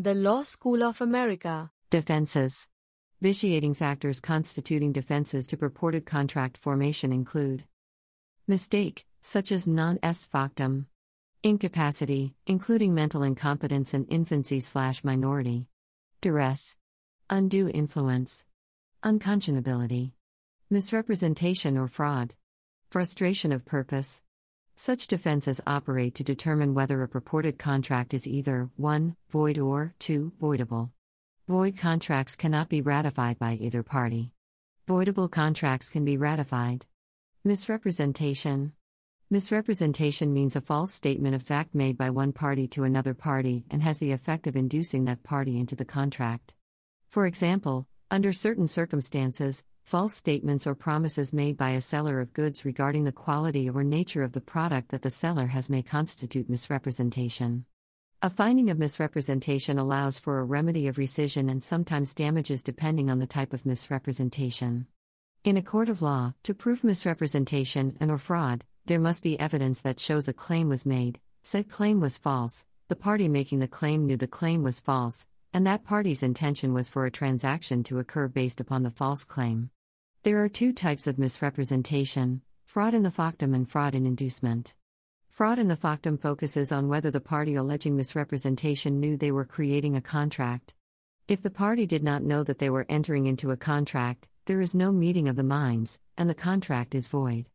The Law School of America. Defenses. Vitiating factors constituting defenses to purported contract formation include mistake, such as non est factum, incapacity, including mental incompetence and infancy slash minority, duress, undue influence, unconscionability, misrepresentation or fraud, frustration of purpose. Such defenses operate to determine whether a purported contract is either 1. void or 2. voidable. Void contracts cannot be ratified by either party. Voidable contracts can be ratified. Misrepresentation. Misrepresentation means a false statement of fact made by one party to another party and has the effect of inducing that party into the contract. For example, under certain circumstances, false statements or promises made by a seller of goods regarding the quality or nature of the product that the seller has may constitute misrepresentation. A finding of misrepresentation allows for a remedy of rescission and sometimes damages depending on the type of misrepresentation. In a court of law, to prove misrepresentation and or fraud, there must be evidence that shows a claim was made, said claim was false, the party making the claim knew the claim was false, and that party's intention was for a transaction to occur based upon the false claim. There are two types of misrepresentation fraud in the factum and fraud in inducement. Fraud in the factum focuses on whether the party alleging misrepresentation knew they were creating a contract. If the party did not know that they were entering into a contract, there is no meeting of the minds, and the contract is void.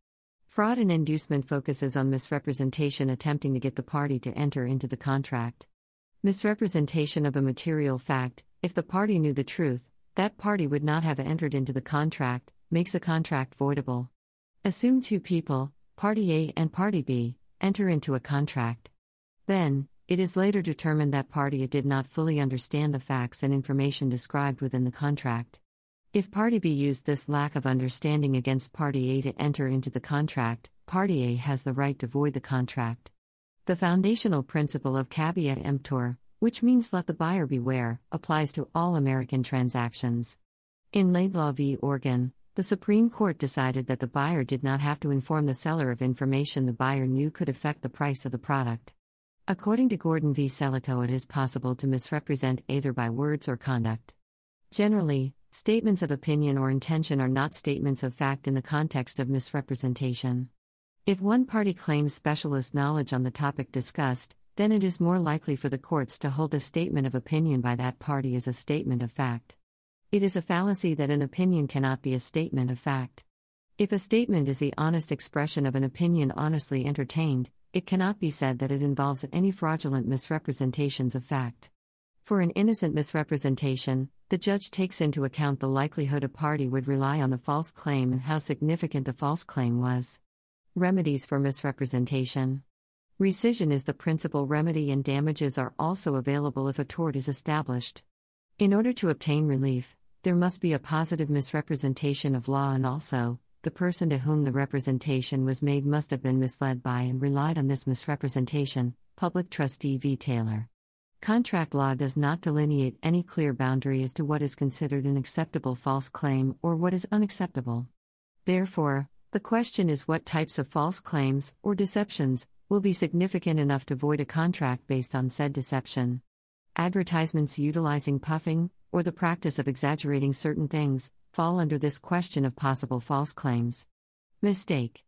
Fraud in inducement focuses on misrepresentation attempting to get the party to enter into the contract. Misrepresentation of a material fact, if the party knew the truth, that party would not have entered into the contract, makes a contract voidable. Assume two people, Party A and Party B, enter into a contract. Then, it is later determined that Party A did not fully understand the facts and information described within the contract. If Party B used this lack of understanding against Party A to enter into the contract, Party A has the right to void the contract. The foundational principle of caveat emptor, which means let the buyer beware, applies to all American transactions. In Laidlaw v. Organ, the Supreme Court decided that the buyer did not have to inform the seller of information the buyer knew could affect the price of the product. According to Gordon v. Selico, it is possible to misrepresent either by words or conduct. Generally, statements of opinion or intention are not statements of fact in the context of misrepresentation. If one party claims specialist knowledge on the topic discussed, then it is more likely for the courts to hold a statement of opinion by that party as a statement of fact. It is a fallacy that an opinion cannot be a statement of fact. If a statement is the honest expression of an opinion honestly entertained, it cannot be said that it involves any fraudulent misrepresentations of fact. For an innocent misrepresentation, the judge takes into account the likelihood a party would rely on the false claim and how significant the false claim was. Remedies for misrepresentation. Rescission is the principal remedy, and damages are also available if a tort is established. In order to obtain relief, there must be a positive misrepresentation of law, and also, the person to whom the representation was made must have been misled by and relied on this misrepresentation. Public Trustee v. Taylor. Contract law does not delineate any clear boundary as to what is considered an acceptable false claim or what is unacceptable. Therefore, the question is what types of false claims, or deceptions, will be significant enough to void a contract based on said deception. Advertisements utilizing puffing, or the practice of exaggerating certain things, fall under this question of possible false claims. Mistake.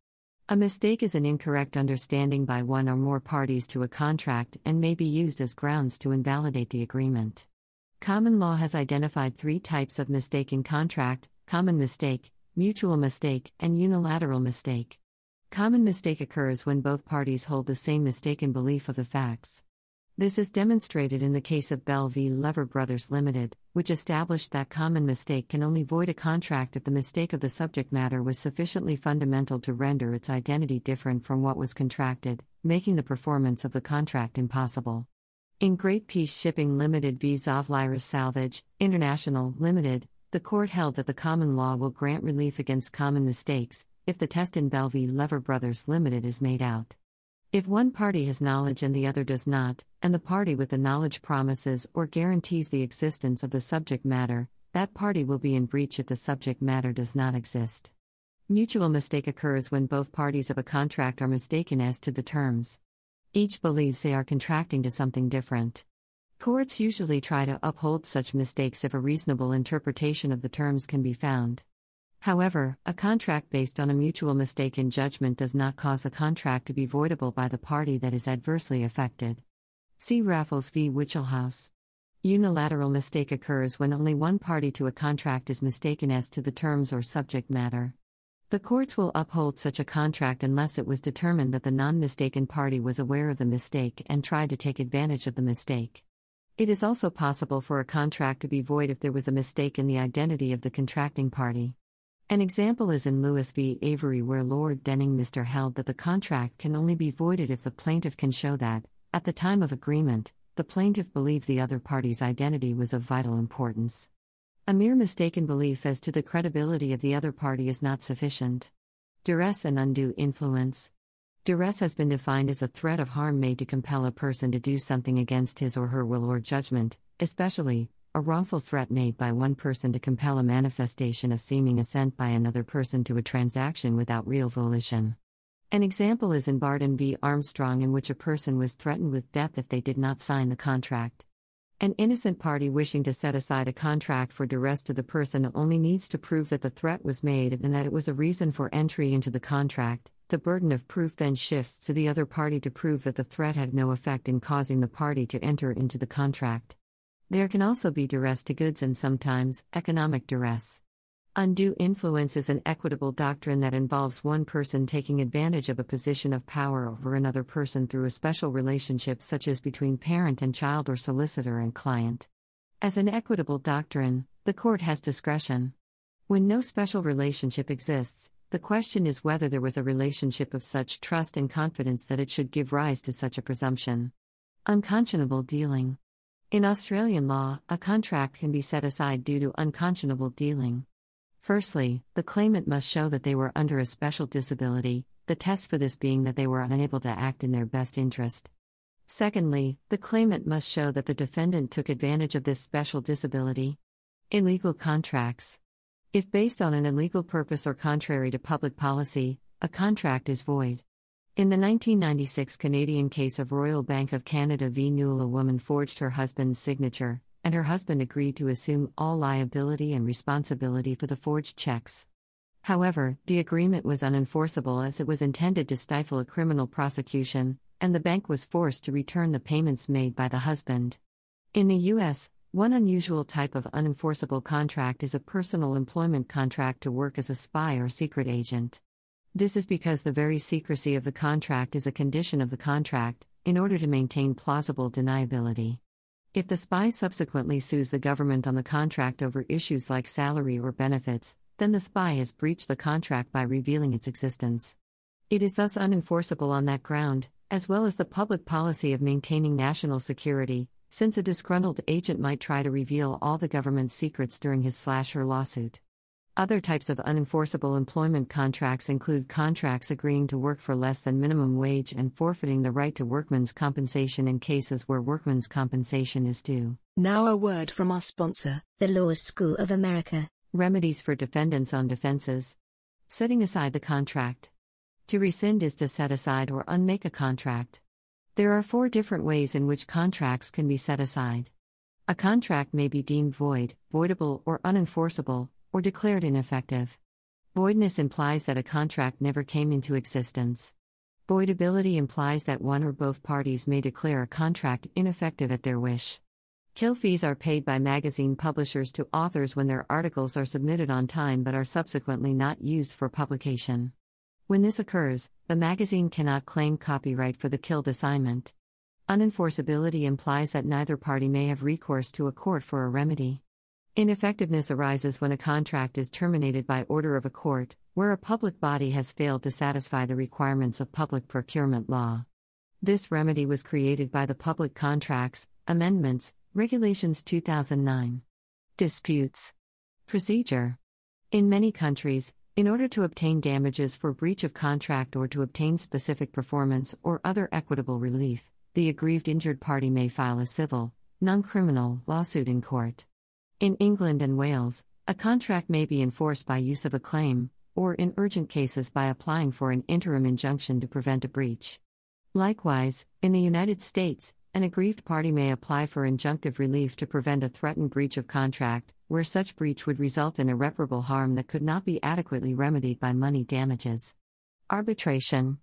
A mistake is an incorrect understanding by one or more parties to a contract and may be used as grounds to invalidate the agreement. Common law has identified three types of mistake in contract common mistake, mutual mistake, and unilateral mistake. Common mistake occurs when both parties hold the same mistaken belief of the facts. This is demonstrated in the case of Bell v. Lever Brothers Limited, which established that common mistake can only void a contract if the mistake of the subject matter was sufficiently fundamental to render its identity different from what was contracted, making the performance of the contract impossible. In Great Peace Shipping Limited v. Tsavliris Salvage, International, Limited, the court held that the common law will grant relief against common mistakes if the test in Bell v. Lever Brothers Limited is made out. If one party has knowledge and the other does not, and the party with the knowledge promises or guarantees the existence of the subject matter, that party will be in breach if the subject matter does not exist. Mutual mistake occurs when both parties of a contract are mistaken as to the terms. Each believes they are contracting to something different. Courts usually try to uphold such mistakes if a reasonable interpretation of the terms can be found. However, a contract based on a mutual mistake in judgment does not cause the contract to be voidable by the party that is adversely affected. See Raffles v. Wichelhaus. Unilateral mistake occurs when only one party to a contract is mistaken as to the terms or subject matter. The courts will uphold such a contract unless it was determined that the non mistaken party was aware of the mistake and tried to take advantage of the mistake. It is also possible for a contract to be void if there was a mistake in the identity of the contracting party. An example is in Lewis v. Avery, where Lord Denning Mr. held that the contract can only be voided if the plaintiff can show that, at the time of agreement, the plaintiff believed the other party's identity was of vital importance. A mere mistaken belief as to the credibility of the other party is not sufficient. Duress and undue influence. Duress has been defined as a threat of harm made to compel a person to do something against his or her will or judgment, especially, a wrongful threat made by one person to compel a manifestation of seeming assent by another person to a transaction without real volition. An example is in Barton v. Armstrong, in which a person was threatened with death if they did not sign the contract. An innocent party wishing to set aside a contract for duress to the person only needs to prove that the threat was made and that it was a reason for entry into the contract. The burden of proof then shifts to the other party to prove that the threat had no effect in causing the party to enter into the contract. There can also be duress to goods and sometimes economic duress. Undue influence is an equitable doctrine that involves one person taking advantage of a position of power over another person through a special relationship, such as between parent and child or solicitor and client. As an equitable doctrine, the court has discretion. When no special relationship exists, the question is whether there was a relationship of such trust and confidence that it should give rise to such a presumption. Unconscionable dealing. In Australian law, a contract can be set aside due to unconscionable dealing. Firstly, the claimant must show that they were under a special disability, the test for this being that they were unable to act in their best interest. Secondly, the claimant must show that the defendant took advantage of this special disability. Illegal contracts. If based on an illegal purpose or contrary to public policy, a contract is void. In the 1996 Canadian case of Royal Bank of Canada v. Newell, a woman forged her husband's signature, and her husband agreed to assume all liability and responsibility for the forged checks. However, the agreement was unenforceable as it was intended to stifle a criminal prosecution, and the bank was forced to return the payments made by the husband. In the U.S., one unusual type of unenforceable contract is a personal employment contract to work as a spy or secret agent. This is because the very secrecy of the contract is a condition of the contract, in order to maintain plausible deniability. If the spy subsequently sues the government on the contract over issues like salary or benefits, then the spy has breached the contract by revealing its existence. It is thus unenforceable on that ground, as well as the public policy of maintaining national security, since a disgruntled agent might try to reveal all the government's secrets during his slash her lawsuit. Other types of unenforceable employment contracts include contracts agreeing to work for less than minimum wage and forfeiting the right to workman's compensation in cases where workman's compensation is due. Now, a word from our sponsor, the Law School of America. Remedies for defendants on defenses. Setting aside the contract. To rescind is to set aside or unmake a contract. There are four different ways in which contracts can be set aside. A contract may be deemed void, voidable, or unenforceable, or declared ineffective. Voidness implies that a contract never came into existence. Voidability implies that one or both parties may declare a contract ineffective at their wish. Kill fees are paid by magazine publishers to authors when their articles are submitted on time but are subsequently not used for publication. When this occurs, the magazine cannot claim copyright for the killed assignment. Unenforceability implies that neither party may have recourse to a court for a remedy. Ineffectiveness arises when a contract is terminated by order of a court, where a public body has failed to satisfy the requirements of public procurement law. This remedy was created by the Public Contracts Amendments, Regulations 2009. Disputes. Procedure. In many countries, in order to obtain damages for breach of contract or to obtain specific performance or other equitable relief, the aggrieved injured party may file a civil, non criminal lawsuit in court. In England and Wales, a contract may be enforced by use of a claim, or in urgent cases by applying for an interim injunction to prevent a breach. Likewise, in the United States, an aggrieved party may apply for injunctive relief to prevent a threatened breach of contract, where such breach would result in irreparable harm that could not be adequately remedied by money damages. Arbitration.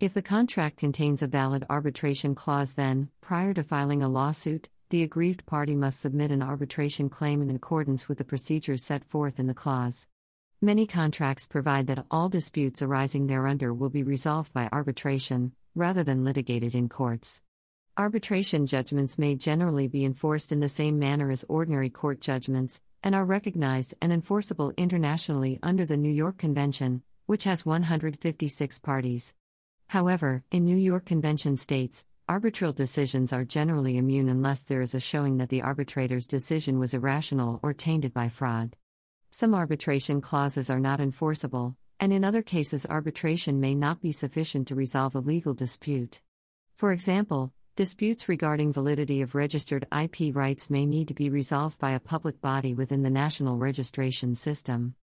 If the contract contains a valid arbitration clause, then, prior to filing a lawsuit, the aggrieved party must submit an arbitration claim in accordance with the procedures set forth in the clause. Many contracts provide that all disputes arising thereunder will be resolved by arbitration, rather than litigated in courts. Arbitration judgments may generally be enforced in the same manner as ordinary court judgments, and are recognized and enforceable internationally under the New York Convention, which has 156 parties. However, in New York Convention states, Arbitral decisions are generally immune unless there is a showing that the arbitrator's decision was irrational or tainted by fraud. Some arbitration clauses are not enforceable, and in other cases, arbitration may not be sufficient to resolve a legal dispute. For example, disputes regarding validity of registered IP rights may need to be resolved by a public body within the national registration system.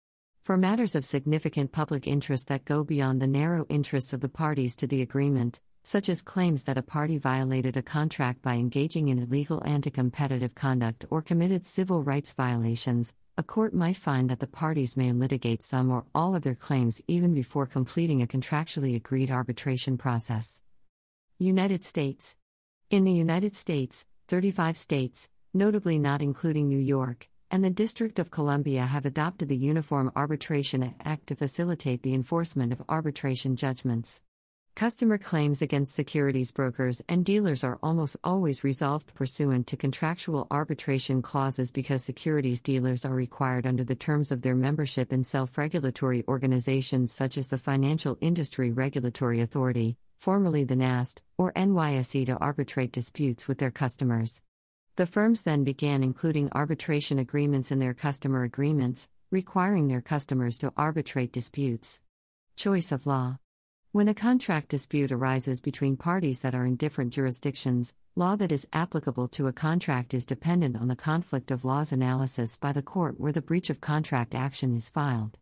For matters of significant public interest that go beyond the narrow interests of the parties to the agreement, such as claims that a party violated a contract by engaging in illegal anti competitive conduct or committed civil rights violations, a court might find that the parties may litigate some or all of their claims even before completing a contractually agreed arbitration process. United States. In the United States, 35 states, notably not including New York, and the District of Columbia have adopted the Uniform Arbitration Act to facilitate the enforcement of arbitration judgments. Customer claims against securities brokers and dealers are almost always resolved pursuant to contractual arbitration clauses because securities dealers are required under the terms of their membership in self regulatory organizations such as the Financial Industry Regulatory Authority, formerly the NASD, or NYSE to arbitrate disputes with their customers. The firms then began including arbitration agreements in their customer agreements, requiring their customers to arbitrate disputes. Choice of law. When a contract dispute arises between parties that are in different jurisdictions, law that is applicable to a contract is dependent on the conflict of laws analysis by the court where the breach of contract action is filed.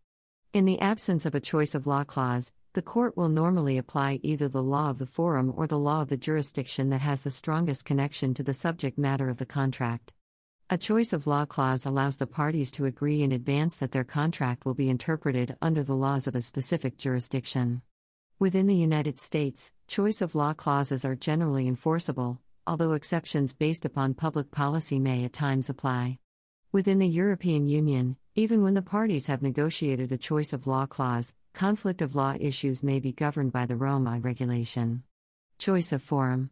In the absence of a choice of law clause, the court will normally apply either the law of the forum or the law of the jurisdiction that has the strongest connection to the subject matter of the contract. A choice of law clause allows the parties to agree in advance that their contract will be interpreted under the laws of a specific jurisdiction. Within the United States, choice of law clauses are generally enforceable, although exceptions based upon public policy may at times apply. Within the European Union, even when the parties have negotiated a choice of law clause, conflict of law issues may be governed by the Rome I regulation. Choice of forum.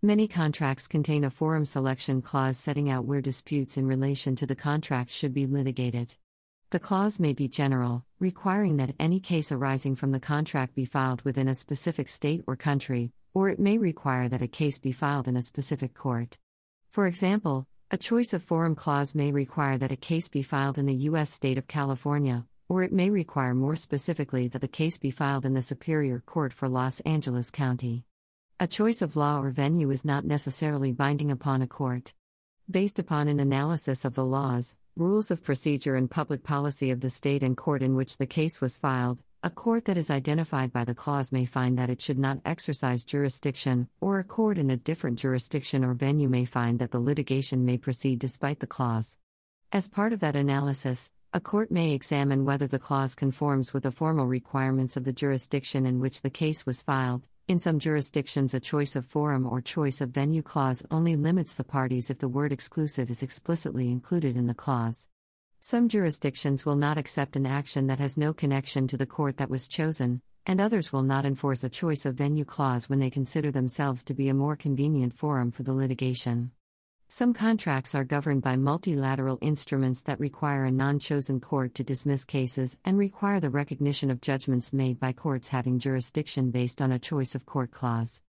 Many contracts contain a forum selection clause setting out where disputes in relation to the contract should be litigated. The clause may be general, requiring that any case arising from the contract be filed within a specific state or country, or it may require that a case be filed in a specific court. For example, a choice of forum clause may require that a case be filed in the U.S. state of California, or it may require more specifically that the case be filed in the Superior Court for Los Angeles County. A choice of law or venue is not necessarily binding upon a court. Based upon an analysis of the laws, rules of procedure and public policy of the state and court in which the case was filed, a court that is identified by the clause may find that it should not exercise jurisdiction, or a court in a different jurisdiction or venue may find that the litigation may proceed despite the clause. As part of that analysis, a court may examine whether the clause conforms with the formal requirements of the jurisdiction in which the case was filed, in some jurisdictions, a choice of forum or choice of venue clause only limits the parties if the word exclusive is explicitly included in the clause. Some jurisdictions will not accept an action that has no connection to the court that was chosen, and others will not enforce a choice of venue clause when they consider themselves to be a more convenient forum for the litigation. Some contracts are governed by multilateral instruments that require a non chosen court to dismiss cases and require the recognition of judgments made by courts having jurisdiction based on a choice of court clause.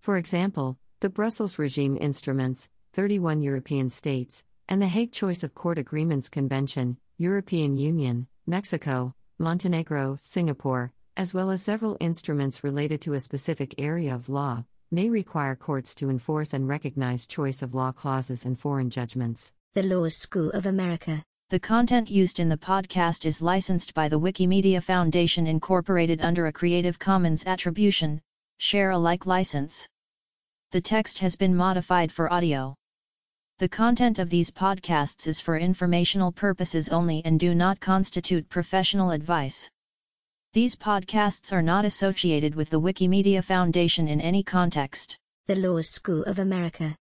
For example, the Brussels Regime Instruments, 31 European states, and the Hague Choice of Court Agreements Convention, European Union, Mexico, Montenegro, Singapore, as well as several instruments related to a specific area of law, may require courts to enforce and recognize choice of law clauses and foreign judgments. The Law School of America. The content used in the podcast is licensed by the Wikimedia Foundation Incorporated under a Creative Commons Attribution, Share Alike license. The text has been modified for audio. The content of these podcasts is for informational purposes only and do not constitute professional advice. These podcasts are not associated with the Wikimedia Foundation in any context. The Law School of America.